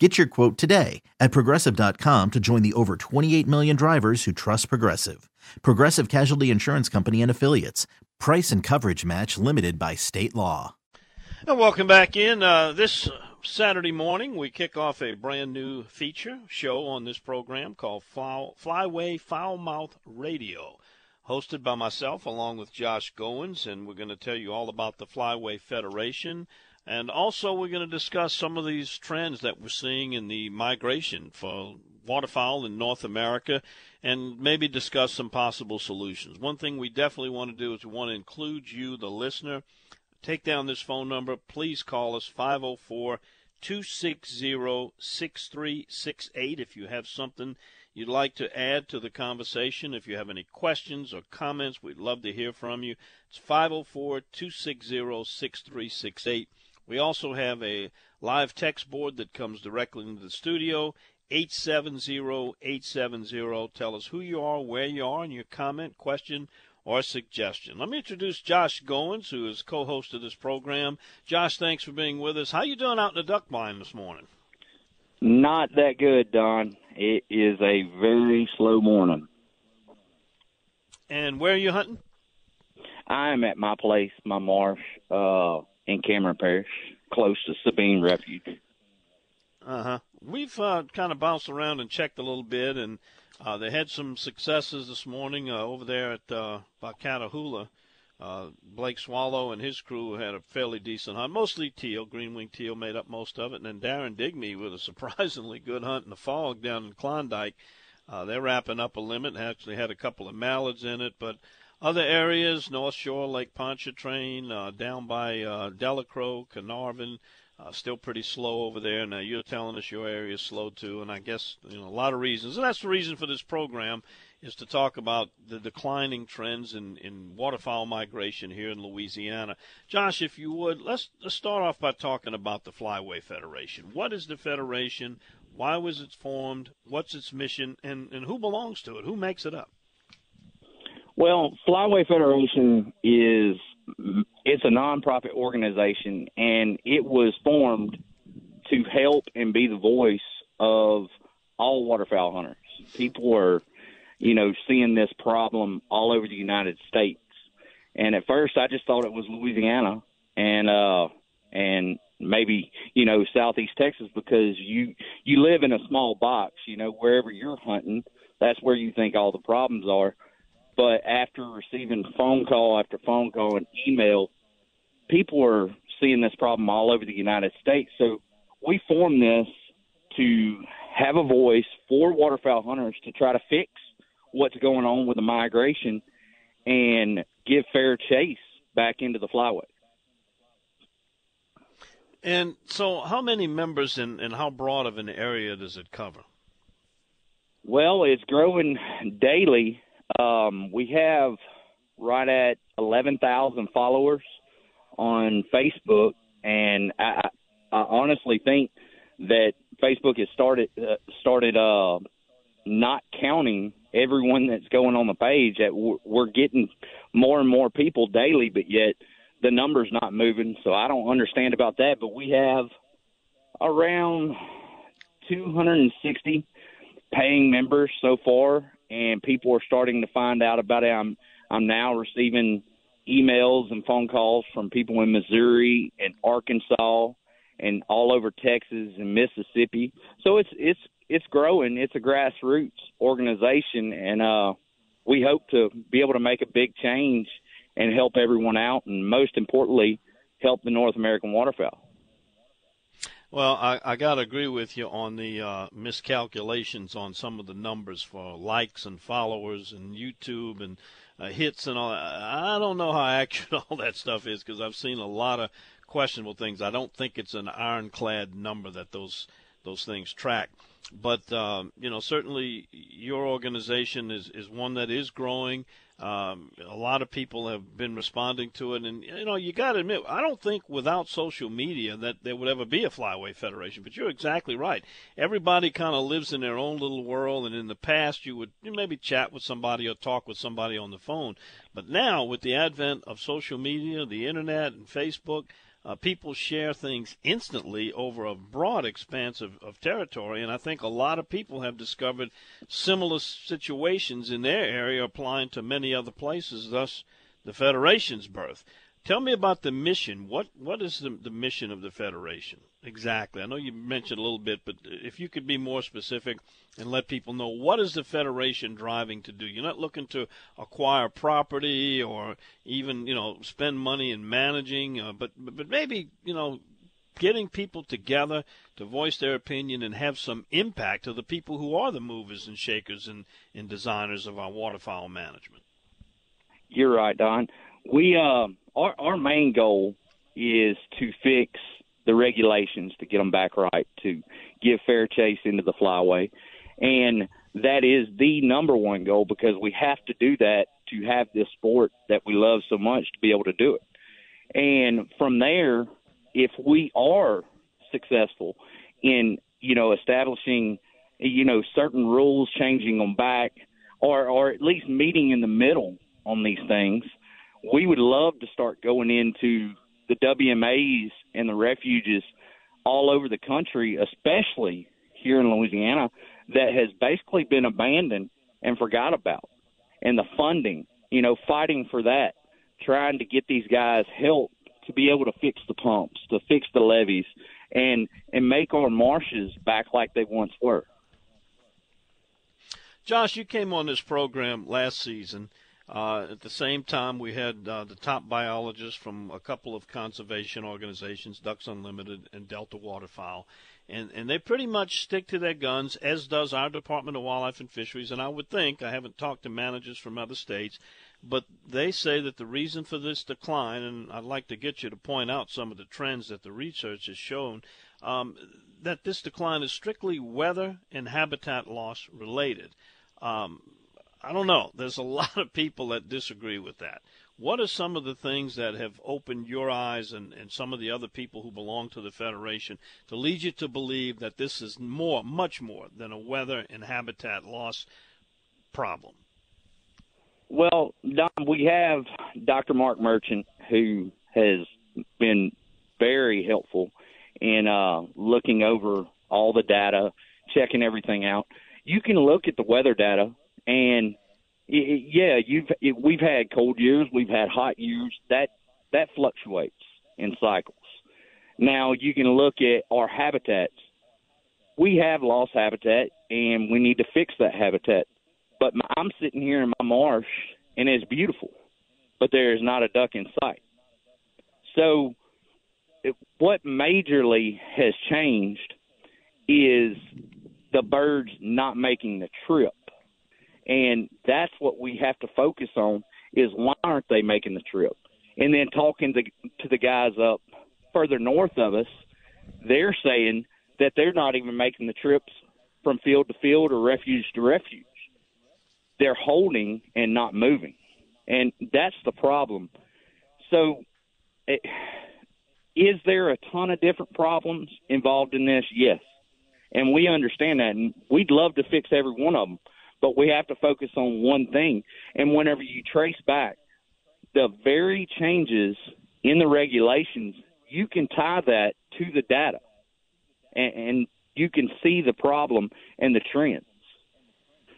Get your quote today at progressive.com to join the over 28 million drivers who trust Progressive. Progressive Casualty Insurance Company and Affiliates. Price and coverage match limited by state law. And welcome back in. Uh, this Saturday morning, we kick off a brand new feature show on this program called Fly, Flyway Foulmouth Radio, hosted by myself along with Josh Goins, and we're going to tell you all about the Flyway Federation. And also, we're going to discuss some of these trends that we're seeing in the migration for waterfowl in North America and maybe discuss some possible solutions. One thing we definitely want to do is we want to include you, the listener. Take down this phone number. Please call us 504 260 6368 if you have something you'd like to add to the conversation. If you have any questions or comments, we'd love to hear from you. It's 504 260 6368. We also have a live text board that comes directly into the studio. 870-870. Tell us who you are, where you are, and your comment, question, or suggestion. Let me introduce Josh Goins, who is co-host of this program. Josh, thanks for being with us. How you doing out in the duck blind this morning? Not that good, Don. It is a very slow morning. And where are you hunting? I'm at my place, my marsh, uh, in Cameron Parish, close to Sabine Refuge. Uh huh. We've uh, kind of bounced around and checked a little bit, and uh, they had some successes this morning uh, over there at uh, Catahoula. Uh, Blake Swallow and his crew had a fairly decent hunt, mostly teal, green wing teal made up most of it, and then Darren Digby with a surprisingly good hunt in the fog down in Klondike. Uh, they're wrapping up a limit. Actually had a couple of mallards in it, but other areas, North Shore, Lake Pontchartrain, uh, down by uh, Delacroix, Caernarvon, uh, still pretty slow over there. Now you're telling us your area is slow too, and I guess you know a lot of reasons, and that's the reason for this program is to talk about the declining trends in, in waterfowl migration here in Louisiana. Josh, if you would, let's, let's start off by talking about the Flyway Federation. What is the Federation? Why was it formed? What's its mission? And, and who belongs to it? Who makes it up? Well, Flyway Federation is it's a nonprofit organization, and it was formed to help and be the voice of all waterfowl hunters. People are, you know, seeing this problem all over the United States. And at first, I just thought it was Louisiana and uh, and maybe you know Southeast Texas because you you live in a small box. You know, wherever you're hunting, that's where you think all the problems are. But after receiving phone call after phone call and email, people are seeing this problem all over the United States. So we formed this to have a voice for waterfowl hunters to try to fix what's going on with the migration and give fair chase back into the flyway. And so, how many members and, and how broad of an area does it cover? Well, it's growing daily. Um, we have right at 11,000 followers on Facebook, and I, I honestly think that Facebook has started uh, started uh, not counting everyone that's going on the page. That we're getting more and more people daily, but yet the number's not moving. So I don't understand about that. But we have around 260 paying members so far, and people are starting to find out about it. I'm I'm now receiving emails and phone calls from people in Missouri and Arkansas and all over Texas and Mississippi. So it's it's it's growing. It's a grassroots organization, and uh, we hope to be able to make a big change and help everyone out, and most importantly, help the North American waterfowl. Well, I, I got to agree with you on the uh, miscalculations on some of the numbers for likes and followers and YouTube and uh, hits and all that. I don't know how accurate all that stuff is because I've seen a lot of questionable things. I don't think it's an ironclad number that those those things track. But um, you know, certainly your organization is is one that is growing. Um, a lot of people have been responding to it, and you know, you got to admit, I don't think without social media that there would ever be a Flyway Federation. But you're exactly right. Everybody kind of lives in their own little world, and in the past, you would maybe chat with somebody or talk with somebody on the phone. But now, with the advent of social media, the internet, and Facebook, uh, people share things instantly over a broad expanse of, of territory. And I think a lot of people have discovered similar situations in their area applying to many other places, thus the Federation's birth. Tell me about the mission. What what is the, the mission of the Federation exactly? I know you mentioned a little bit, but if you could be more specific and let people know what is the Federation driving to do. You're not looking to acquire property or even you know spend money in managing, uh, but but maybe you know getting people together to voice their opinion and have some impact to the people who are the movers and shakers and, and designers of our waterfowl management. You're right, Don. We uh, our our main goal is to fix the regulations to get them back right, to give fair chase into the flyway, and that is the number one goal because we have to do that to have this sport that we love so much to be able to do it. And from there, if we are successful in you know establishing you know certain rules, changing them back, or or at least meeting in the middle on these things we would love to start going into the WMAs and the refuges all over the country, especially here in Louisiana, that has basically been abandoned and forgot about. And the funding, you know, fighting for that, trying to get these guys help to be able to fix the pumps, to fix the levees, and and make our marshes back like they once were. Josh, you came on this program last season uh, at the same time, we had uh, the top biologists from a couple of conservation organizations, Ducks Unlimited and Delta Waterfowl, and and they pretty much stick to their guns, as does our Department of Wildlife and Fisheries. And I would think I haven't talked to managers from other states, but they say that the reason for this decline, and I'd like to get you to point out some of the trends that the research has shown, um, that this decline is strictly weather and habitat loss related. Um, I don't know. There's a lot of people that disagree with that. What are some of the things that have opened your eyes and, and some of the other people who belong to the Federation to lead you to believe that this is more, much more than a weather and habitat loss problem? Well, Don, we have Dr. Mark Merchant who has been very helpful in uh, looking over all the data, checking everything out. You can look at the weather data and it, yeah, you've it, we've had cold years, we've had hot years. That that fluctuates in cycles. Now you can look at our habitats. We have lost habitat, and we need to fix that habitat. But my, I'm sitting here in my marsh, and it's beautiful, but there is not a duck in sight. So, it, what majorly has changed is the birds not making the trip and that's what we have to focus on is why aren't they making the trip? And then talking to, to the guys up further north of us, they're saying that they're not even making the trips from field to field or refuge to refuge. They're holding and not moving. And that's the problem. So, it, is there a ton of different problems involved in this? Yes. And we understand that. And we'd love to fix every one of them but we have to focus on one thing. And whenever you trace back the very changes in the regulations, you can tie that to the data and, and you can see the problem and the trends.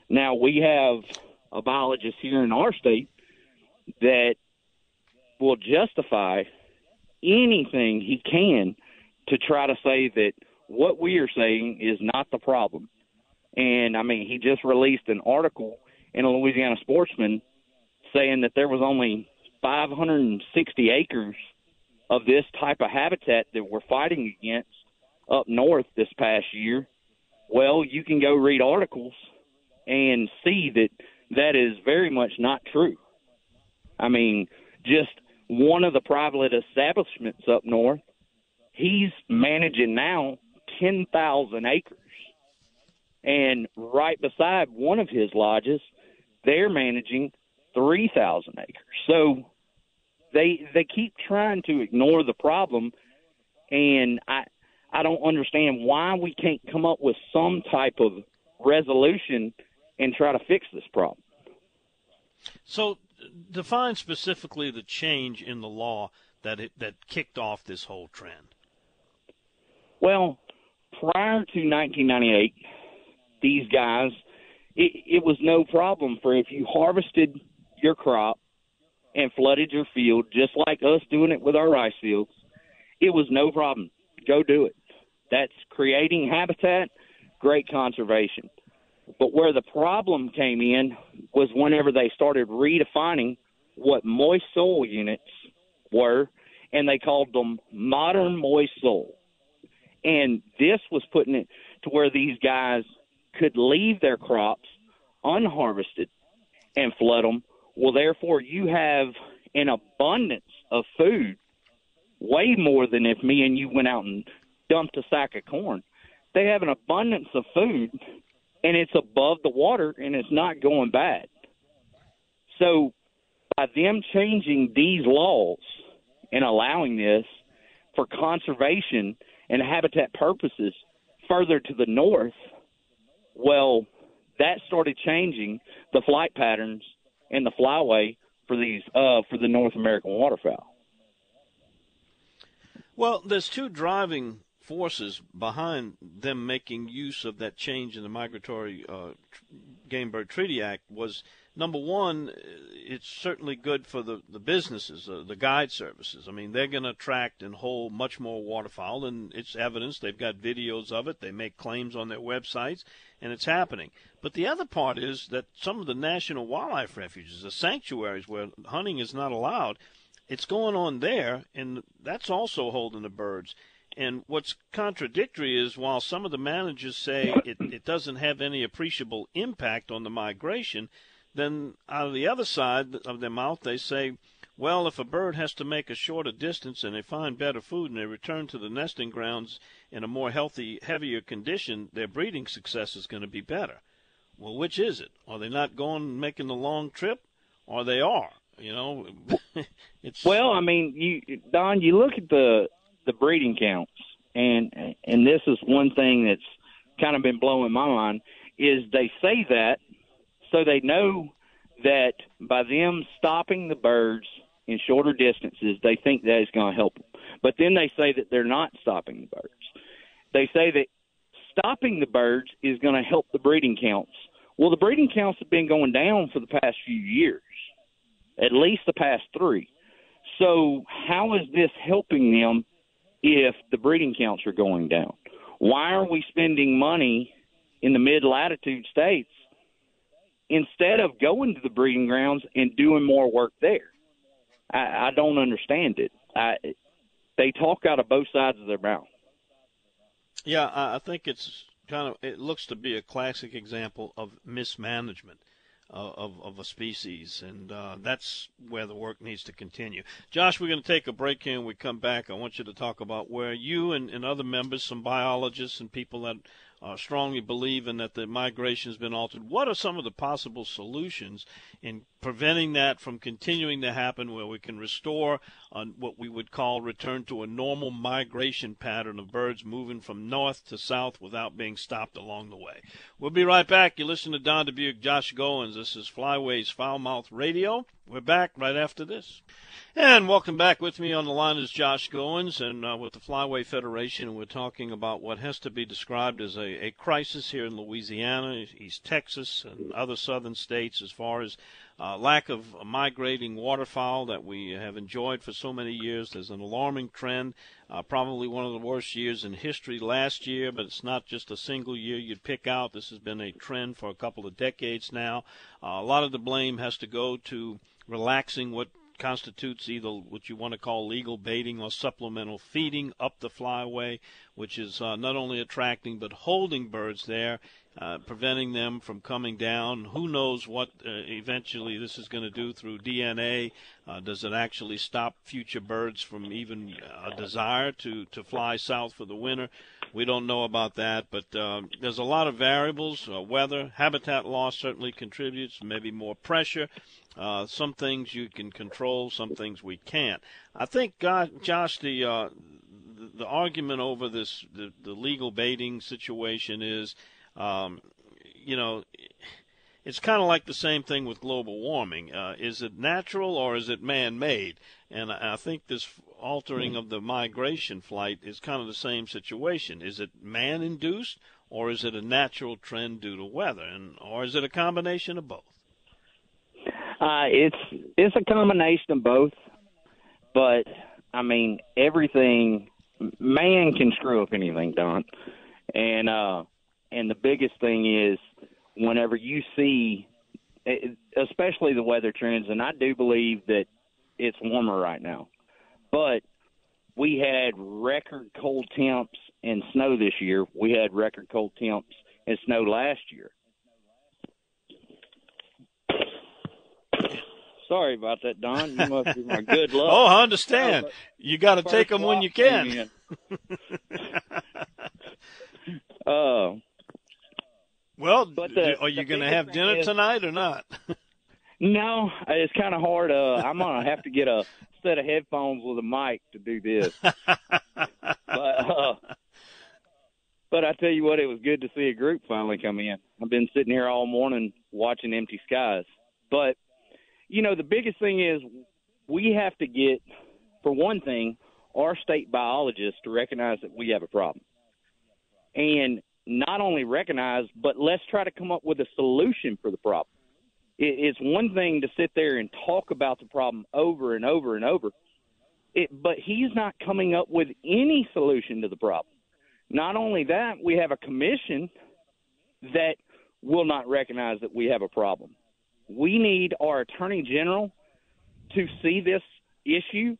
Now, we have a biologist here in our state that will justify anything he can to try to say that what we are saying is not the problem. And I mean, he just released an article in a Louisiana Sportsman saying that there was only 560 acres of this type of habitat that we're fighting against up north this past year. Well, you can go read articles and see that that is very much not true. I mean, just one of the private establishments up north, he's managing now 10,000 acres. And right beside one of his lodges, they're managing 3,000 acres. So they they keep trying to ignore the problem, and I I don't understand why we can't come up with some type of resolution and try to fix this problem. So, define specifically the change in the law that it, that kicked off this whole trend. Well, prior to 1998, these guys, it, it was no problem for if you harvested your crop and flooded your field, just like us doing it with our rice fields, it was no problem. Go do it. That's creating habitat, great conservation. But where the problem came in was whenever they started redefining what moist soil units were, and they called them modern moist soil. And this was putting it to where these guys could leave their crops unharvested and flood them. Well, therefore, you have an abundance of food, way more than if me and you went out and dumped a sack of corn. They have an abundance of food, and it's above the water, and it's not going bad. So, by them changing these laws and allowing this for conservation and habitat purposes further to the north, well, that started changing the flight patterns and the flyway for these uh, for the North American waterfowl. Well, there's two driving forces behind them making use of that change in the Migratory uh, Game Bird Treaty Act was number one, it's certainly good for the, the businesses, uh, the guide services. I mean, they're going to attract and hold much more waterfowl, and it's evidence. They've got videos of it. They make claims on their websites, and it's happening. But the other part is that some of the national wildlife refuges, the sanctuaries where hunting is not allowed, it's going on there, and that's also holding the birds. And what's contradictory is while some of the managers say it, it doesn't have any appreciable impact on the migration, then out of the other side of their mouth they say, well, if a bird has to make a shorter distance and they find better food and they return to the nesting grounds in a more healthy, heavier condition, their breeding success is going to be better. Well, which is it? Are they not going making the long trip, or they are? You know, it's well. I mean, you Don, you look at the the breeding counts, and and this is one thing that's kind of been blowing my mind is they say that so they know that by them stopping the birds in shorter distances, they think that is going to help them. But then they say that they're not stopping the birds. They say that stopping the birds is going to help the breeding counts. Well, the breeding counts have been going down for the past few years, at least the past three. So, how is this helping them if the breeding counts are going down? Why are we spending money in the mid latitude states instead of going to the breeding grounds and doing more work there? I, I don't understand it. I, they talk out of both sides of their mouth. Yeah, I think it's kind of it looks to be a classic example of mismanagement uh, of of a species, and uh, that's where the work needs to continue. Josh, we're going to take a break here, and we come back. I want you to talk about where you and, and other members, some biologists and people that uh, strongly believe in that the migration has been altered. What are some of the possible solutions in preventing that from continuing to happen where we can restore on what we would call return to a normal migration pattern of birds moving from north to south without being stopped along the way. We'll be right back. You listen to Don Dubuc, Josh Goins. This is Flyways Foulmouth Radio. We're back right after this. And welcome back with me on the line is Josh Goins and uh, with the Flyway Federation. We're talking about what has to be described as a, a crisis here in Louisiana, East Texas, and other southern states as far as uh, lack of migrating waterfowl that we have enjoyed for so many years. There's an alarming trend, uh, probably one of the worst years in history last year, but it's not just a single year you'd pick out. This has been a trend for a couple of decades now. Uh, a lot of the blame has to go to relaxing what constitutes either what you want to call legal baiting or supplemental feeding up the flyway, which is uh, not only attracting but holding birds there uh, preventing them from coming down. Who knows what uh, eventually this is going to do through DNA? Uh, does it actually stop future birds from even a desire to, to fly south for the winter? we don't know about that, but um, there's a lot of variables. Uh, weather, habitat loss certainly contributes. Maybe more pressure. Uh, some things you can control, some things we can't. I think, Josh, the, uh, the the argument over this the, the legal baiting situation is, um, you know it's kind of like the same thing with global warming. Uh, is it natural or is it man-made? And I, think this altering of the migration flight is kind of the same situation. Is it man-induced or is it a natural trend due to weather, and or is it a combination of both? Uh, it's it's a combination of both, but I mean everything. Man can screw up anything, Don, and uh, and the biggest thing is whenever you see, eh, especially the weather trends, and I do believe that it's warmer right now, but we had record cold temps and snow this year. We had record cold temps and snow last year. Sorry about that, Don. You must be my good luck. oh, I understand. You got to take them when you can. uh, well, the, are you going to have dinner is, tonight or not? no, it's kind of hard. Uh, I'm going to have to get a set of headphones with a mic to do this. but, uh, but I tell you what, it was good to see a group finally come in. I've been sitting here all morning watching empty skies. But, you know, the biggest thing is we have to get, for one thing, our state biologists to recognize that we have a problem. And not only recognize, but let's try to come up with a solution for the problem. It's one thing to sit there and talk about the problem over and over and over, it, but he's not coming up with any solution to the problem. Not only that, we have a commission that will not recognize that we have a problem. We need our attorney general to see this issue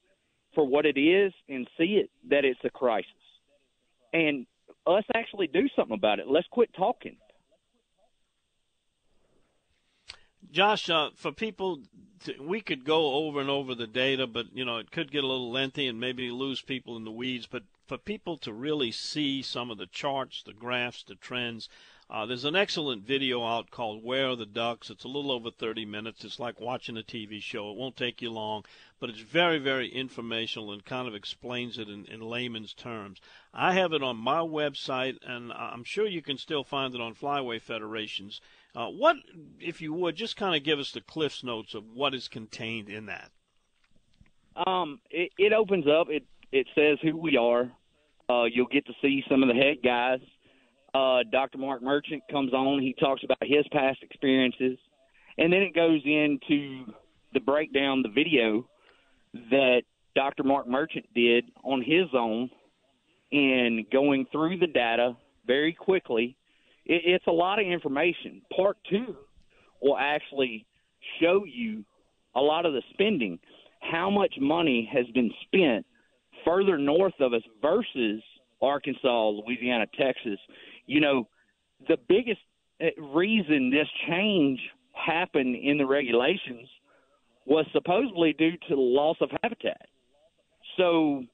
for what it is and see it that it's a crisis. And us actually do something about it. Let's quit talking. Josh, uh, for people, to, we could go over and over the data, but you know it could get a little lengthy and maybe lose people in the weeds. But for people to really see some of the charts, the graphs, the trends, uh, there's an excellent video out called Where Are the Ducks? It's a little over 30 minutes. It's like watching a TV show. It won't take you long, but it's very, very informational and kind of explains it in, in layman's terms. I have it on my website, and I'm sure you can still find it on Flyway Federations. Uh, what, if you would, just kind of give us the Cliff's Notes of what is contained in that. Um, it, it opens up. It it says who we are. Uh, you'll get to see some of the head guys uh, Dr. Mark Merchant comes on. He talks about his past experiences, and then it goes into the breakdown, the video that Dr. Mark Merchant did on his own, and going through the data very quickly. It, it's a lot of information. Part two will actually show you a lot of the spending, how much money has been spent further north of us versus Arkansas, Louisiana, Texas, you know, the biggest uh, reason this change happened in the regulations was supposedly due to the loss of habitat. So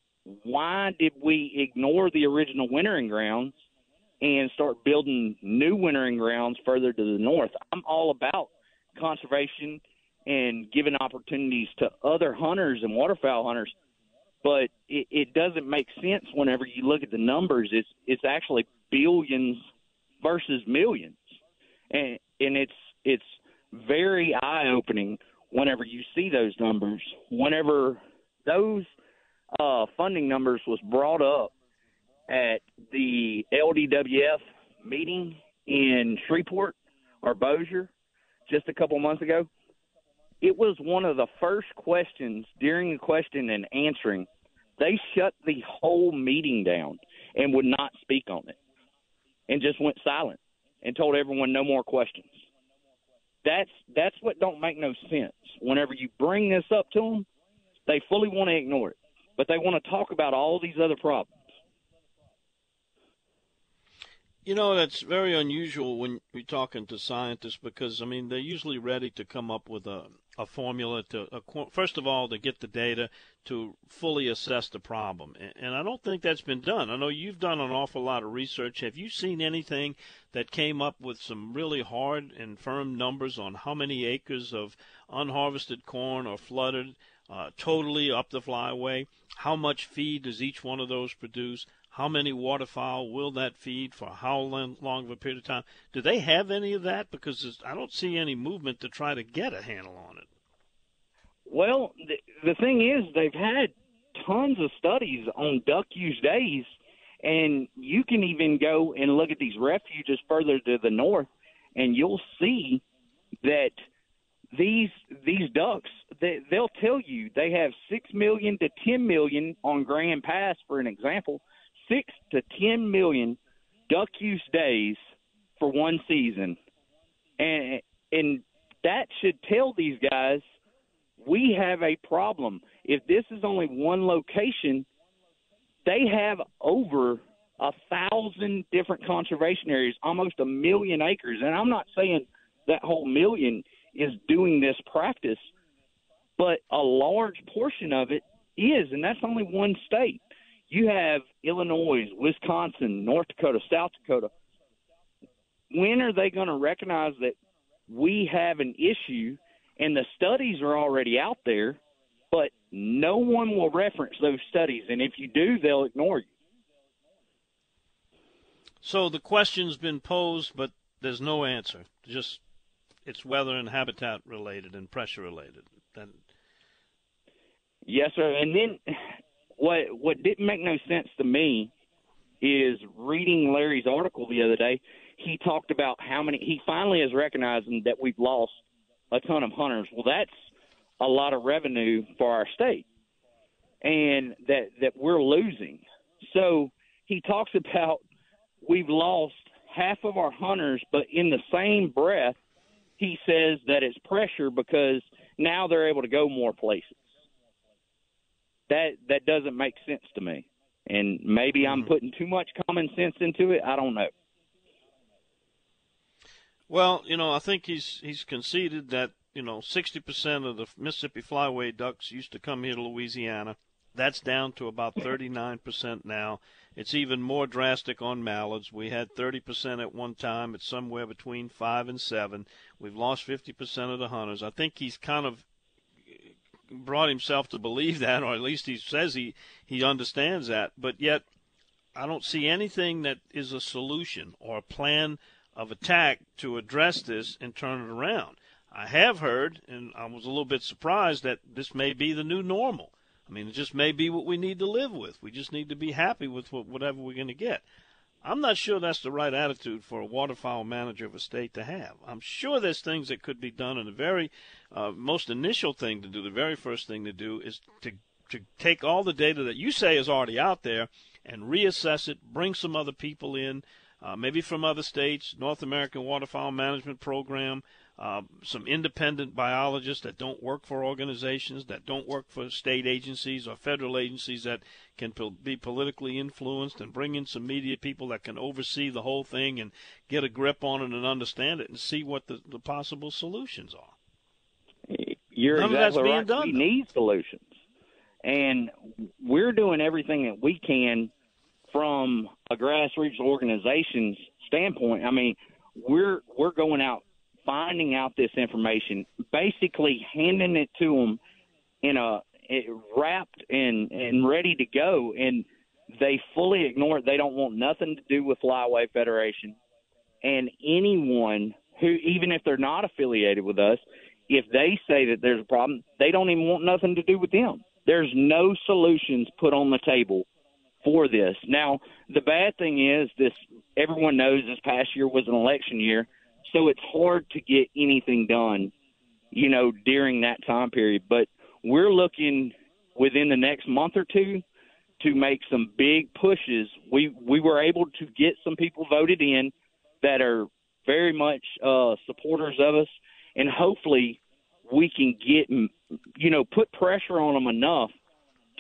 why did we ignore the original wintering grounds and start building new wintering grounds further to the north? I'm all about conservation and giving opportunities to other hunters and waterfowl hunters, but it, it doesn't make sense whenever you look at the numbers. It's it's actually billions versus millions, and and it's it's very eye opening whenever you see those numbers. Whenever those uh, funding numbers was brought up at the LDWF meeting in Shreveport or Bossier just a couple months ago, it was one of the first questions during the question and answering. They shut the whole meeting down and would not speak on it and just went silent and told everyone no more questions. That's that's what don't make no sense. Whenever you bring this up to them, they fully want to ignore it, but they want to talk about all these other problems. You know, that's very unusual when you're talking to scientists because, I mean, they're usually ready to come up with a, a formula to first of all to get the data to fully assess the problem. And i don't think that's been done. I know you've done an awful lot of research. Have you seen anything that came up with some really hard and firm numbers on how many acres of unharvested corn are flooded uh, totally up the flyway? How much feed does each one of those produce how many waterfowl will that feed for how long, of a period of time? Do they have any of that? Because I don't see any movement to try to get a handle on it. Well, the, the thing is, they've had tons of studies on duck use days, and you can even go and look at these refuges further to the north, and you'll see that these these ducks they, they'll tell you they have six million to ten million on Grand Pass, for an example, six to ten million duck use days for one season, and and that should tell these guys we have a problem. If this is only one location, they have over a thousand different conservation areas, almost a million acres, and I'm not saying that whole million is doing this practice, but a large portion of it is, and that's only one state. You have Illinois, Wisconsin, North Dakota, South Dakota. When are they going to recognize that we have an issue and the studies are already out there, but no one will reference those studies, and if you do, they'll ignore you. So the question's been posed, but there's no answer. Just it's weather and habitat related and pressure related. Then yes, sir. And then what what didn't make no sense to me is reading Larry's article the other day. He talked about how many he finally is recognizing that we've lost a ton of hunters. Well, that's a lot of revenue for our state, and that that we're losing. So he talks about we've lost half of our hunters, but in the same breath, he says that it's pressure because now they're able to go more places that that doesn't make sense to me. And maybe I'm mm-hmm. putting too much common sense into it. I don't know. Well, you know, I think he's he's conceded that you know 60% of the Mississippi flyway ducks used to come here to Louisiana. That's down to about 39% now. It's even more drastic on mallards. We had 30% at one time. It's somewhere between 5 and 7. We've lost 50% of the hunters. I think he's kind of brought himself to believe that, or at least he says he he understands that. But yet, I don't see anything that is a solution or a plan of attack to address this and turn it around. I have heard, and I was a little bit surprised that this may be the new normal. I mean, it just may be what we need to live with. We just need to be happy with whatever we're going to get. I'm not sure that's the right attitude for a waterfowl manager of a state to have. I'm sure there's things that could be done, and the very uh, most initial thing to do, the very first thing to do, is to to take all the data that you say is already out there and reassess it, bring some other people in, uh, maybe from other states, North American Waterfowl Management Program, uh, some independent biologists that don't work for organizations, that don't work for state agencies or federal agencies that can be politically influenced, and bring in some media people that can oversee the whole thing and get a grip on it and understand it and see what the, the possible solutions are. You're None exactly right. Don, we need solutions. And we're doing everything that we can from a grassroots organization's standpoint. I mean, we're we're going out finding out this information, basically handing it to them in a it, wrapped and and ready to go, and they fully ignore it. They don't want nothing to do with Flyway Federation, and anyone who, even if they're not affiliated with us, if they say that there's a problem, they don't even want nothing to do with them. There's no solutions put on the table for this. Now, the bad thing is this everyone knows this past year was an election year so it's hard to get anything done, you know, during that time period. But we're looking within the next month or two to make some big pushes. We we were able to get some people voted in that are very much uh, supporters of us, and hopefully we can get you know put pressure on them enough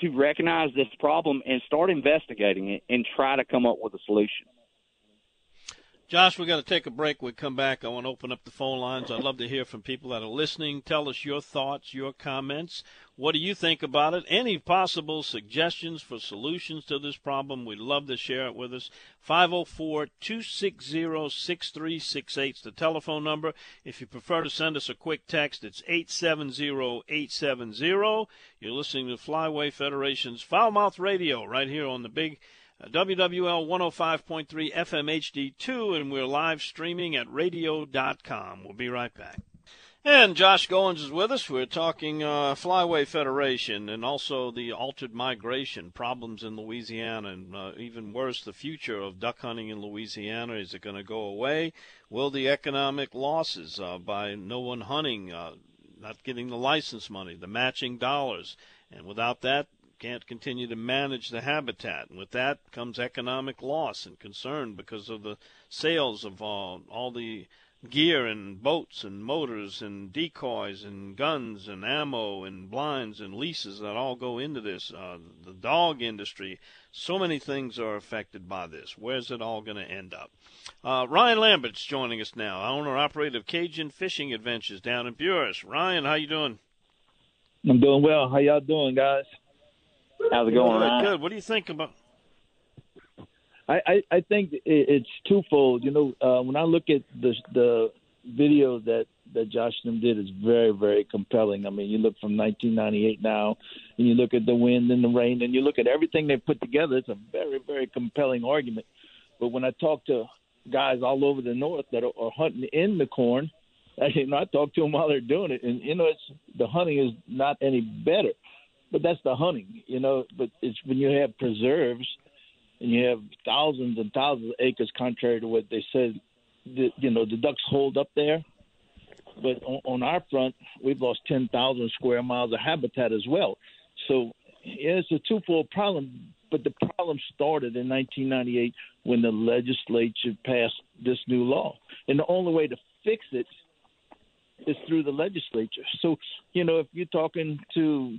to recognize this problem and start investigating it and try to come up with a solution. Josh, we're going to take a break. We come back. I want to open up the phone lines. I'd love to hear from people that are listening. Tell us your thoughts, your comments. What do you think about it? Any possible suggestions for solutions to this problem? We'd love to share it with us. 504 260 6368 is the telephone number. If you prefer to send us a quick text, it's 870 870. You're listening to Flyway Federation's Foulmouth Radio right here on the big WWL 105.3 FM HD2, and we're live streaming at radio.com. We'll be right back. And Josh Goins is with us. We're talking uh, Flyway Federation and also the altered migration problems in Louisiana, and uh, even worse, the future of duck hunting in Louisiana. Is it going to go away? Will the economic losses uh, by no one hunting, uh, not getting the license money, the matching dollars, and without that, can't continue to manage the habitat. And with that comes economic loss and concern because of the sales of all, all the gear and boats and motors and decoys and guns and ammo and blinds and leases that all go into this. Uh, the dog industry, so many things are affected by this. Where's it all going to end up? Uh, Ryan Lambert's joining us now, owner operator of Cajun Fishing Adventures down in Buras. Ryan, how you doing? I'm doing well. How y'all doing, guys? How's it going, Ryan? Good. What do you think about? I, I, I think it's twofold. You know, uh, when I look at the the video that that Josh them did is very very compelling. I mean, you look from 1998 now, and you look at the wind and the rain, and you look at everything they put together. It's a very very compelling argument. But when I talk to guys all over the north that are, are hunting in the corn, I, you know, I talk to them while they're doing it, and you know, it's the hunting is not any better but that's the hunting, you know. But it's when you have preserves and you have thousands and thousands of acres, contrary to what they said, the, you know, the ducks hold up there. But on, on our front, we've lost 10,000 square miles of habitat as well. So yeah, it's a twofold problem. But the problem started in 1998 when the legislature passed this new law, and the only way to fix it is through the legislature. So, you know, if you're talking to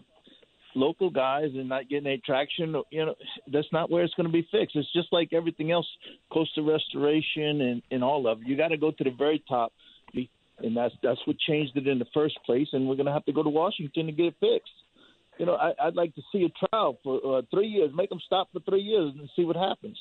local guys and not getting any traction, you know, that's not where it's going to be fixed. It's just like everything else, coastal restoration and, and all of it. You got to go to the very top, and that's that's what changed it in the first place. And we're going to have to go to Washington to get it fixed. You know, I, I'd like to see a trial for uh, three years, make them stop for three years and see what happens.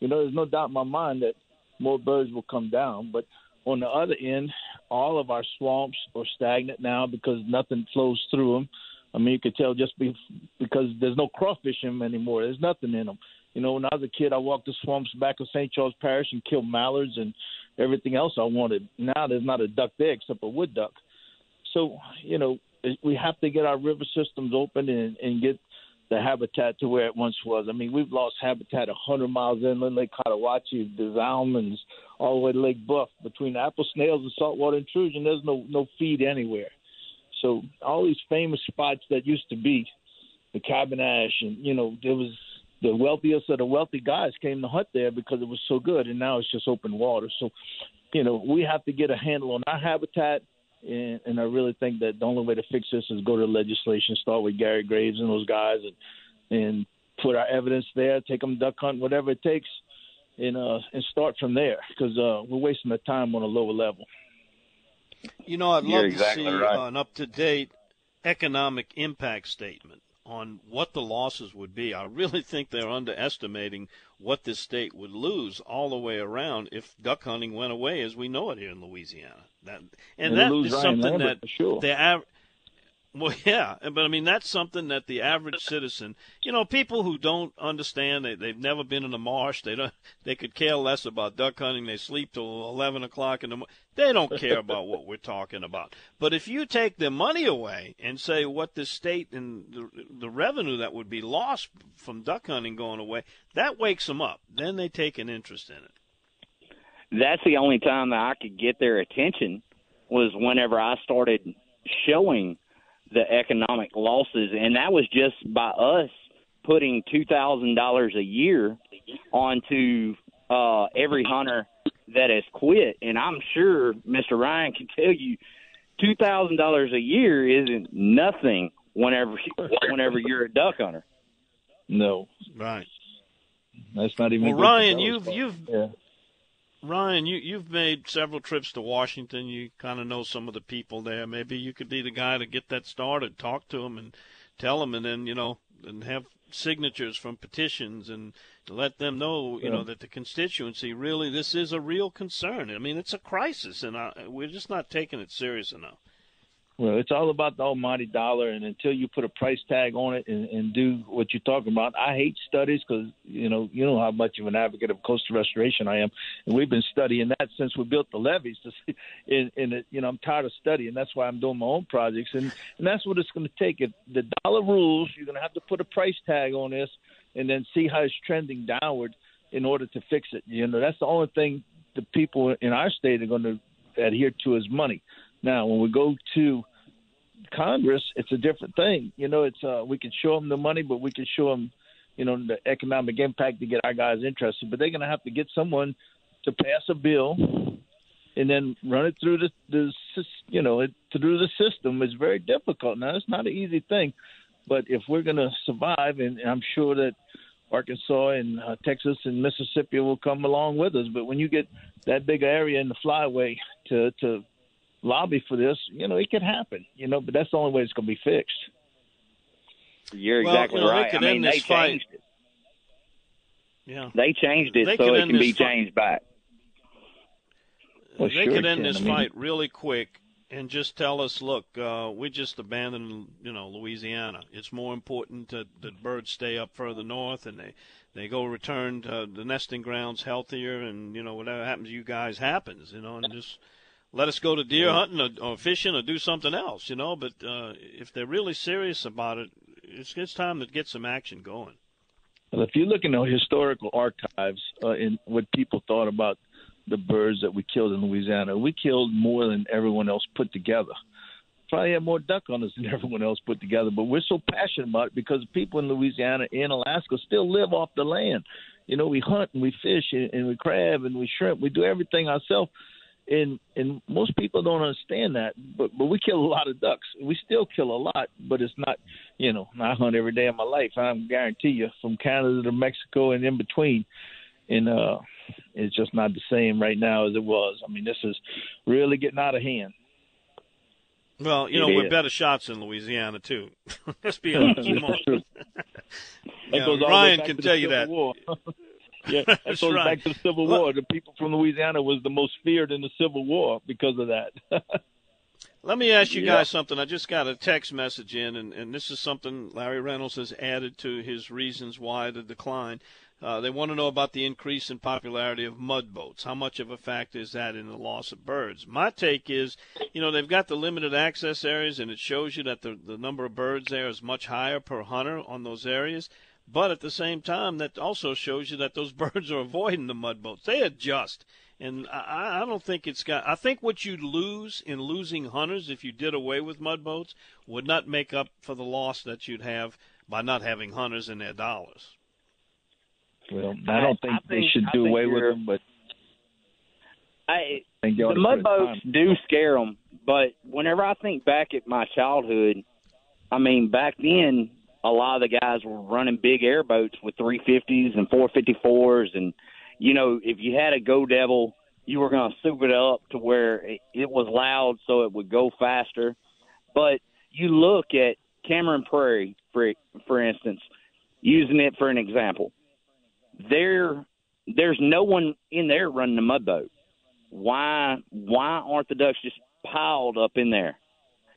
You know, there's no doubt in my mind that more birds will come down, but on the other end, all of our swamps are stagnant now because nothing flows through them. I mean, you could tell just be, because there's no crawfish in them anymore. There's nothing in them. You know, when I was a kid, I walked the swamps back of St. Charles Parish and killed mallards and everything else I wanted. Now there's not a duck there except a wood duck. So, you know, we have to get our river systems open and, and get the habitat to where it once was. I mean, we've lost habitat 100 miles inland, Lake Cataouatche, Des Allemands, all the way to Lake Boeuf. Between apple snails and saltwater intrusion, there's no no feed anywhere. So all these famous spots that used to be the Cabin Ash, and you know there was the wealthiest of the wealthy guys came to hunt there because it was so good, and now it's just open water. So, you know, we have to get a handle on our habitat, and, and I really think that the only way to fix this is go to legislation, start with Garret Graves and those guys, and and put our evidence there, take them duck hunt, whatever it takes, and uh and start from there because uh, we're wasting the time on a lower level. You know, I'd love exactly to see right. an up to date economic impact statement on what the losses would be. I really think they're underestimating what this state would lose all the way around if duck hunting went away as we know it here in Louisiana. That and, and that is something Lambert, that sure. the average well, yeah, but I mean that's something that the average citizen, you know, people who don't understand, they they've never been in a marsh, they don't, they could care less about duck hunting. They sleep till eleven o'clock in the morning. They don't care about what we're talking about. But if you take their money away and say what the state and the, the revenue that would be lost from duck hunting going away, that wakes them up. Then they take an interest in it. That's the only time that I could get their attention was whenever I started showing the economic losses, and that was just by us putting two thousand dollars a year onto uh, every hunter that has quit. And I'm sure Mr. Ryan can tell you, two thousand dollars a year isn't nothing whenever whenever you're a duck hunter. No, right. That's not even. Well, Ryan, you've you've yeah. Ryan, you you've made several trips to Washington. You kind of know some of the people there. Maybe you could be the guy to get that started. Talk to them and tell them, and then you know, and have signatures from petitions and let them know, you yeah. know, that the constituency really this is a real concern. I mean, it's a crisis, and I, we're just not taking it serious enough. Well, it's all about the almighty dollar, and until you put a price tag on it and, and do what you're talking about, I hate studies because you know you know how much of an advocate of coastal restoration I am, and we've been studying that since we built the levees. To and, and it, you know I'm tired of studying. That's why I'm doing my own projects, and and that's what it's going to take. If the dollar rules, you're going to have to put a price tag on this, and then see how it's trending downward in order to fix it. You know that's the only thing the people in our state are going to adhere to is money. Now, when we go to Congress, it's a different thing. You know, it's uh, we can show them the money, but we can show them, you know, the economic impact to get our guys interested. But they're going to have to get someone to pass a bill and then run it through the, the you know, it, through the system. It's very difficult. Now, it's not an easy thing, but if we're going to survive, and I'm sure that Arkansas and uh, Texas and Mississippi will come along with us. But when you get that big area in the flyway to to lobby for this, you know, it could happen, you know, but that's the only way it's going to be fixed. You're well, exactly you know, right. I mean, they fight. changed it. Yeah. They changed it they so it can be fight. changed back. Well, they sure could end this I mean, fight really quick and just tell us, look, uh, we just abandoned, you know, Louisiana. It's more important that, the birds stay up further north and they, they go return to the nesting grounds healthier and, you know, whatever happens to you guys happens, you know, and just – let us go to deer hunting or, or fishing or do something else, you know. But uh, if they're really serious about it, it's, it's time to get some action going. Well, if you look in the historical archives uh, in what people thought about the birds that we killed in Louisiana, we killed more than everyone else put together. Probably had more duck hunters than everyone else put together, but we're so passionate about it because people in Louisiana and Alaska still live off the land. You know, we hunt and we fish and, and we crab and we shrimp. We do everything ourselves and and most people don't understand that. But but we kill a lot of ducks. We still kill a lot, but it's not. You know, I hunt every day of my life. I guarantee you, from Canada to Mexico and in between, and uh, it's just not the same right now as it was. I mean, this is really getting out of hand. Well, you know, we're better shots in Louisiana too. Let's be honest. Come on. yeah, Ryan can tell you that. Yeah, that That's goes right. back to the Civil War. The people from Louisiana was the most feared in the Civil War because of that. Let me ask you guys something. I just got a text message in, and, and this is something Larry Reynolds has added to his reasons why the decline. Uh, they want to know about the increase in popularity of mud boats. How much of a factor is that in the loss of birds? My take is, you know, they've got the limited access areas, and it shows you that the, the number of birds there is much higher per hunter on those areas. But at the same time, that also shows you that those birds are avoiding the mud boats. They adjust. And I, I don't think it's got. I think what you'd lose in losing hunters if you did away with mud boats would not make up for the loss that you'd have by not having hunters and their dollars. Well, I don't think, I think they should do away with them, but I, the mud boats do scare them. But whenever I think back at my childhood, I mean, back then a lot of the guys were running big airboats with 350s and 454s, and you know if you had a Go Devil, you were going to soup it up to where it, it was loud so it would go faster. But you look at Cameron Prairie, for for instance, using it for an example. There, there's no one in there running a mud boat. Why? Why aren't the ducks just piled up in there?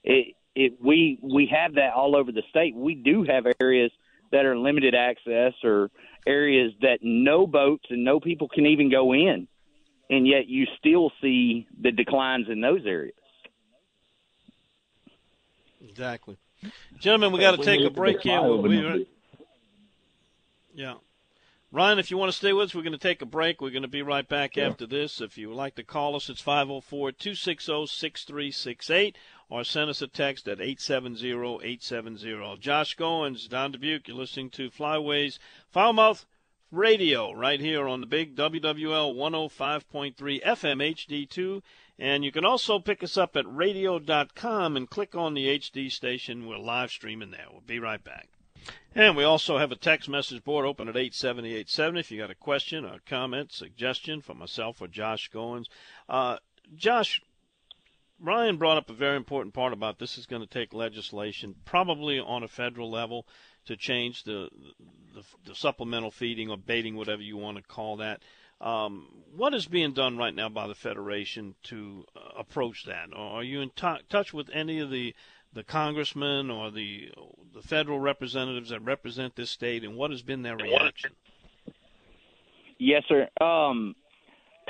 It it, we we have that all over the state. We do have areas that are limited access or areas that no boats and no people can even go in, and yet you still see the declines in those areas. Exactly, gentlemen. We got to take a break here. We'll be, yeah. Ryan, if you want to stay with us, we're going to take a break. We're going to be right back after this. If you would like to call us, it's 504 260 6368 or send us a text at 870-870. Josh Goins, Don Dubuc, you're listening to Flyways Foulmouth Radio right here on the big WWL 105.3 FM HD2. And you can also pick us up at radio.com and click on the HD station. We're live streaming there. We'll be right back. And we also have a text message board open at 87087 if you got a question, a comment, suggestion for myself or Josh Goins. Uh, Josh, Ryan brought up a very important part about this is going to take legislation, probably on a federal level, to change the, the, the supplemental feeding or baiting, whatever you want to call that. Um, what is being done right now by the Federation to uh, approach that? Or are you in t- touch with any of the the congressmen or the the federal representatives that represent this state, and what has been their reaction? Yes, sir. Um,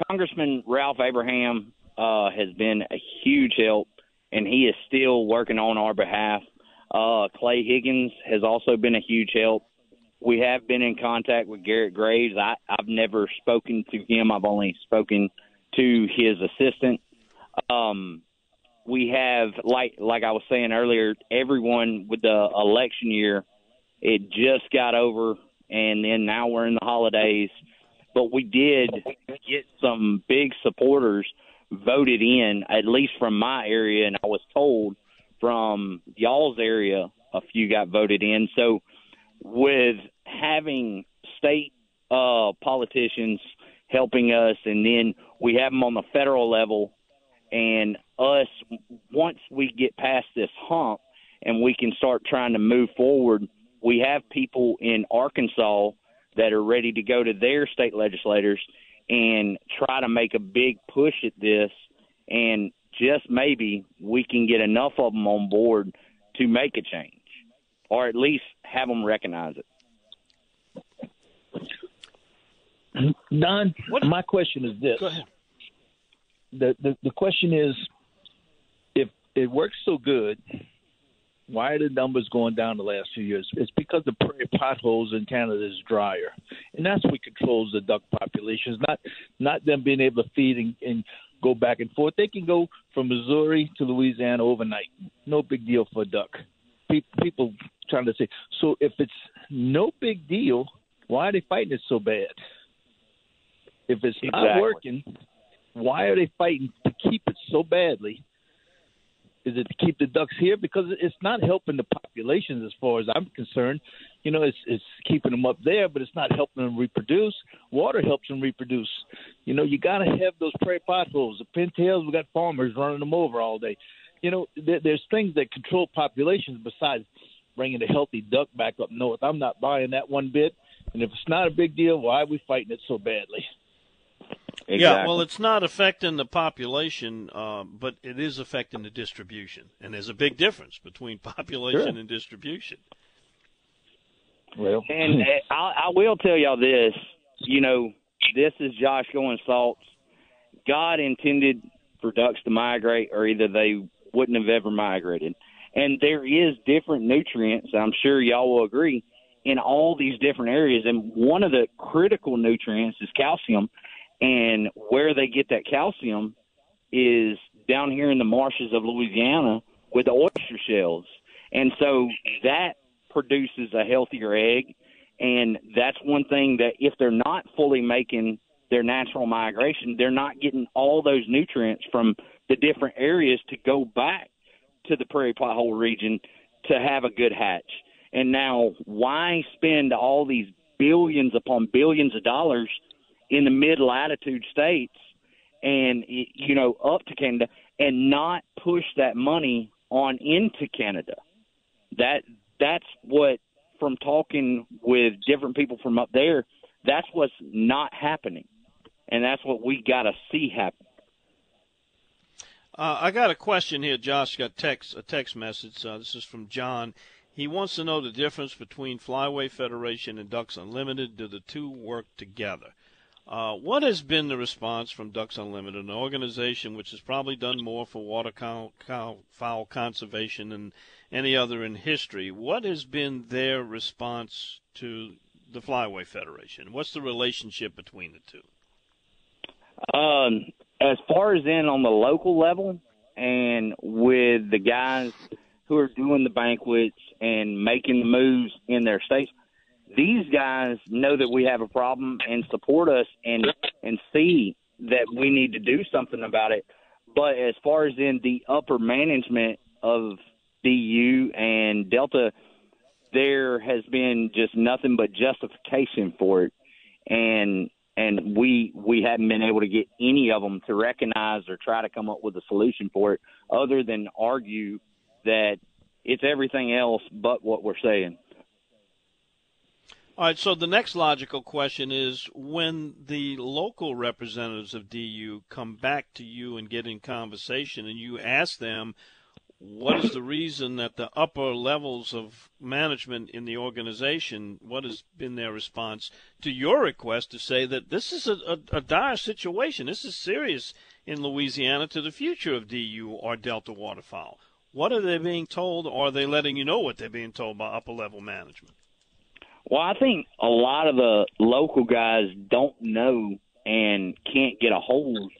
Congressman Ralph Abraham uh, has been a huge help, and he is still working on our behalf. Uh, Clay Higgins has also been a huge help. We have been in contact with Garret Graves. I, I've never spoken to him. I've only spoken to his assistant. Um, we have like like I was saying earlier, everyone with the election year, it just got over, and then now we're in the holidays. But we did get some big supporters voted in, at least from my area, and I was told from y'all's area a few got voted in. So with having state uh, politicians helping us, and then we have them on the federal level and us once we get past this hump and we can start trying to move forward we have people in arkansas that are ready to go to their state legislators and try to make a big push at this and just maybe we can get enough of them on board to make a change or at least have them recognize it Don, what? my question is this: the, the the question is, if it works so good, why are the numbers going down the last few years? It's because the prairie potholes in Canada is drier, and that's what controls the duck populations. Not not them being able to feed and, and go back and forth. They can go from Missouri to Louisiana overnight. No big deal for a duck. People trying to say so. If it's no big deal, why are they fighting it so bad? If it's exactly. not working, why are they fighting to keep it so badly? Is it to keep the ducks here? Because it's not helping the populations as far as I'm concerned. You know, it's it's keeping them up there, but it's not helping them reproduce. Water helps them reproduce. You know, you got to have those prairie potholes. The pintails, we got farmers running them over all day. You know, there, there's things that control populations besides bringing a healthy duck back up north. I'm not buying that one bit. And if it's not a big deal, why are we fighting it so badly? Exactly. Yeah, well, it's not affecting the population, uh, but it is affecting the distribution, and there's a big difference between population sure. and distribution. Well, and uh, I, I will tell y'all this. You know, this is Josh going salts. God intended for ducks to migrate, or either they wouldn't have ever migrated. And there is different nutrients. I'm sure y'all will agree in all these different areas. And one of the critical nutrients is calcium and where they get that calcium is down here in the marshes of Louisiana with the oyster shells. And so that produces a healthier egg. And that's one thing that if they're not fully making their natural migration, they're not getting all those nutrients from the different areas to go back to the prairie pothole region to have a good hatch. And now, why spend all these billions upon billions of dollars in the mid latitude states and you know up to Canada and not push that money on into Canada. That that's what from talking with different people from up there, that's what's not happening, and that's what we got to see happen. Uh, I got a question here. Josh got text a text message. Uh, this is from John. He wants to know the difference between Flyway Federation and Ducks Unlimited. Do the two work together? Uh, what has been the response from Ducks Unlimited, an organization which has probably done more for waterfowl conservation than any other in history? What has been their response to the Flyway Federation? What's the relationship between the two? Um, as far as in on the local level, and with the guys who are doing the banquets and making the moves in their states, these guys know that we have a problem and support us and and see that we need to do something about it. But as far as in the upper management of DU and Delta, there has been just nothing but justification for it, and and we we haven't been able to get any of them to recognize or try to come up with a solution for it, other than argue that it's everything else but what we're saying. All right, so the next logical question is when the local representatives of DU come back to you and get in conversation and you ask them what is the reason that the upper levels of management in the organization, what has been their response to your request to say that this is a, a, a dire situation? This is serious in Louisiana to the future of DU or Delta waterfowl. What are they being told, or are they letting you know what they're being told by upper level management? Well, I think a lot of the local guys don't know and can't get a hold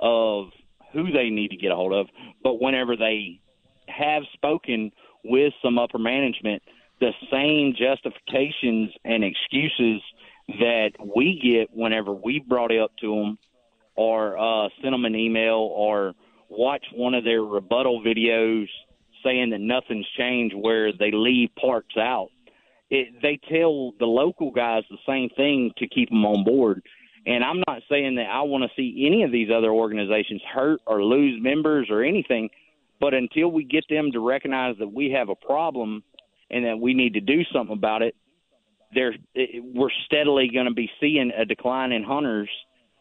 of who they need to get a hold of. But whenever they have spoken with some upper management, the same justifications and excuses that we get whenever we brought it up to them or uh, sent them an email or watch one of their rebuttal videos saying that nothing's changed where they leave parts out. It, they tell the local guys the same thing to keep them on board. And I'm not saying that I want to see any of these other organizations hurt or lose members or anything. But until we get them to recognize that we have a problem and that we need to do something about it, there we're steadily going to be seeing a decline in hunters,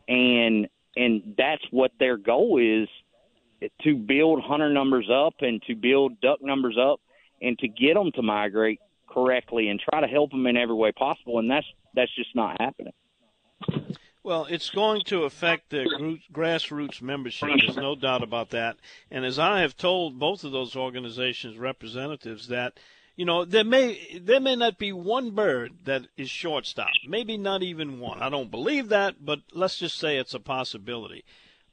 and and that's what their goal is to build hunter numbers up and to build duck numbers up and to get them to migrate correctly and try to help them in every way possible. And that's that's just not happening. Well, it's going to affect the grassroots membership. There's no doubt about that. And as I have told both of those organizations' representatives, that you know there may there may not be one bird that is shortstop. Maybe not even one. I don't believe that, but let's just say it's a possibility.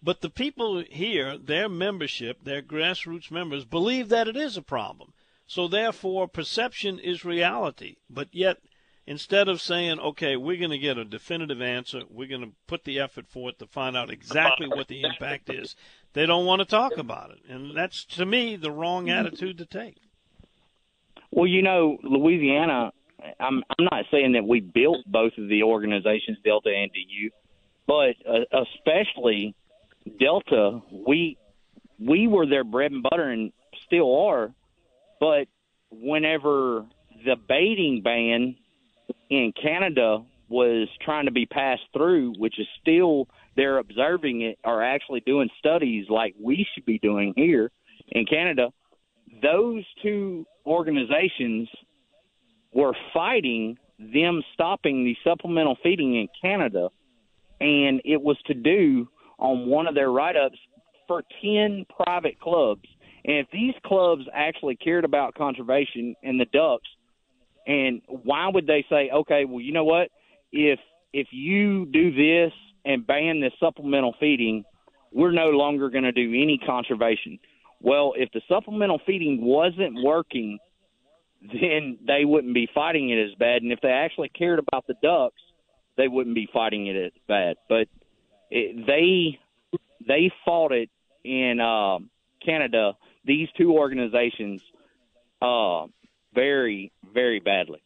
But the people here, their membership, their grassroots members, believe that it is a problem. So therefore, perception is reality. But yet instead of saying, okay, we're going to get a definitive answer, we're going to put the effort forth to find out exactly what the impact is, they don't want to talk about it. And that's, to me, the wrong attitude to take. Well, you know, Louisiana, I'm, I'm not saying that we built both of the organizations, Delta and DU, but uh, especially Delta, we we were their bread and butter and still are. But whenever the baiting ban in Canada was trying to be passed through, which is still they're observing it or actually doing studies like we should be doing here in Canada. Those two organizations were fighting them stopping the supplemental feeding in Canada, and it was to do on one of their write ups for 10 private clubs. And if these clubs actually cared about conservation and the ducks, and why would they say, okay, well, you know what? If if you do this and ban this supplemental feeding, we're no longer going to do any conservation. Well, if the supplemental feeding wasn't working, then they wouldn't be fighting it as bad. And if they actually cared about the ducks, they wouldn't be fighting it as bad. But it, they they fought it in uh, Canada. These two organizations uh, very, very badly.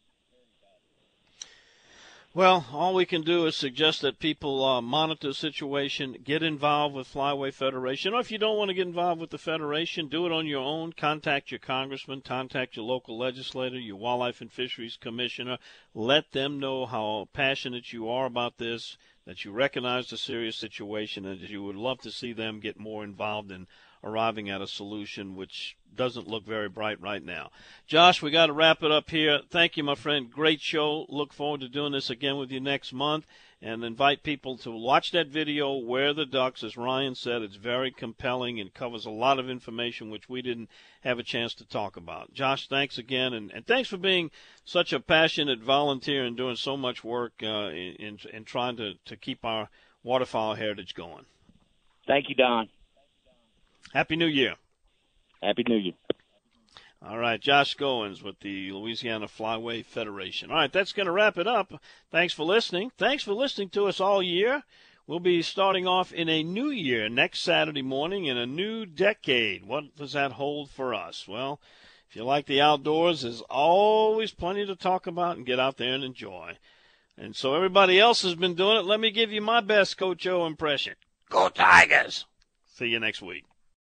Well, all we can do is suggest that people uh, monitor the situation, get involved with Flyway Federation, or if you don't want to get involved with the Federation, do it on your own. Contact your congressman, contact your local legislator, your Wildlife and Fisheries Commissioner. Let them know how passionate you are about this, that you recognize the serious situation, and that you would love to see them get more involved in arriving at a solution which doesn't look very bright right now. Josh, we got to wrap it up here. Thank you, my friend. Great show. Look forward to doing this again with you next month and invite people to watch that video, Where the Ducks. As Ryan said, it's very compelling and covers a lot of information which we didn't have a chance to talk about. Josh, thanks again, and, and thanks for being such a passionate volunteer and doing so much work uh, in, in, in trying to, to keep our waterfowl heritage going. Thank you, Don. Happy New Year. Happy New Year. All right, Josh Goins with the Louisiana Flyway Federation. All right, that's going to wrap it up. Thanks for listening. Thanks for listening to us all year. We'll be starting off in a new year next Saturday morning in a new decade. What does that hold for us? Well, If you like the outdoors, there's always plenty to talk about and get out there and enjoy. And so everybody else has been doing it. Let me give you my best Coach O impression. Go Tigers! See you next week.